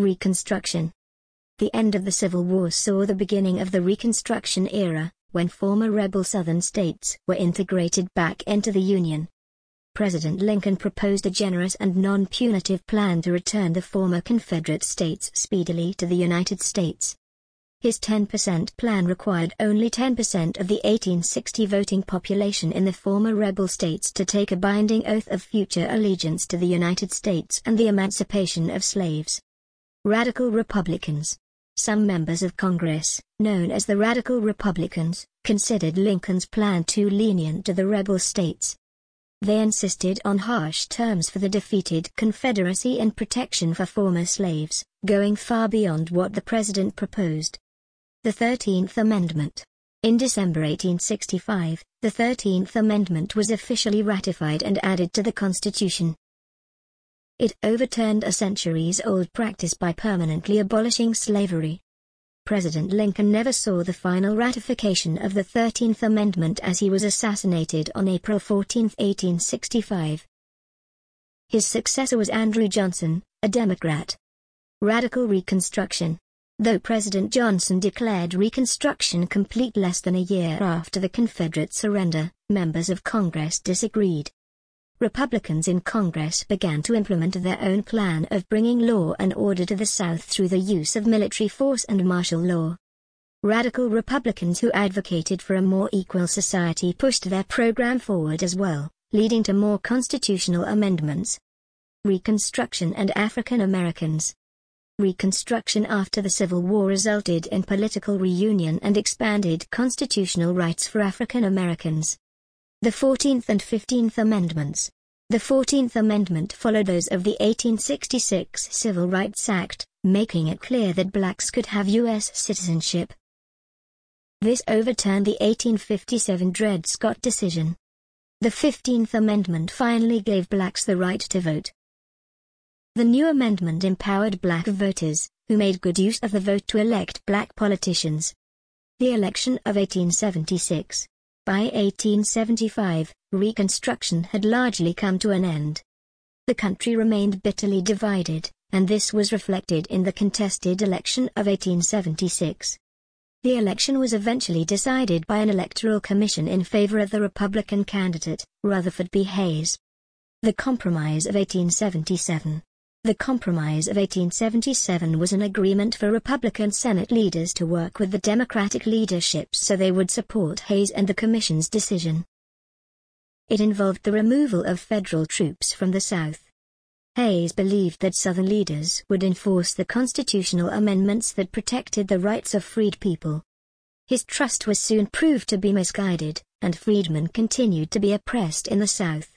Reconstruction The end of the Civil War saw the beginning of the Reconstruction era, when former rebel Southern states were integrated back into the Union. President Lincoln proposed a generous and non-punitive plan to return the former Confederate states speedily to the United States. His 10% plan required only 10% of the 1860 voting population in the former rebel states to take a binding oath of future allegiance to the United States and the emancipation of slaves. Radical Republicans. Some members of Congress, known as the Radical Republicans, considered Lincoln's plan too lenient to the rebel states. They insisted on harsh terms for the defeated Confederacy and protection for former slaves, going far beyond what the president proposed. The 13th Amendment. In December 1865, the 13th Amendment was officially ratified and added to the Constitution. It overturned a centuries-old practice by permanently abolishing slavery. President Lincoln never saw the final ratification of the 13th Amendment as he was assassinated on April 14, 1865. His successor was Andrew Johnson, a Democrat. Radical Reconstruction Though President Johnson declared Reconstruction complete less than a year after the Confederate surrender, members of Congress disagreed. Republicans in Congress began to implement their own plan of bringing law and order to the South through the use of military force and martial law. Radical Republicans who advocated for a more equal society pushed their program forward as well, leading to more constitutional amendments. Reconstruction and African Americans Reconstruction after the Civil War resulted in political reunion and expanded constitutional rights for African Americans. The 14th and 15th Amendments. The 14th Amendment followed those of the 1866 Civil Rights Act, making it clear that blacks could have U.S. citizenship. This overturned the 1857 Dred Scott decision. The 15th Amendment finally gave blacks the right to vote. The new amendment empowered black voters, who made good use of the vote to elect black politicians. The election of 1876 by 1875, Reconstruction had largely come to an end. The country remained bitterly divided, and this was reflected in the contested election of 1876. The election was eventually decided by an electoral commission in favor of the Republican candidate, Rutherford B. Hayes. The Compromise of 1877 the Compromise of 1877 was an agreement for Republican Senate leaders to work with the Democratic leadership so they would support Hayes and the Commission's decision. It involved the removal of federal troops from the South. Hayes believed that Southern leaders would enforce the constitutional amendments that protected the rights of freed people. His trust was soon proved to be misguided, and freedmen continued to be oppressed in the South.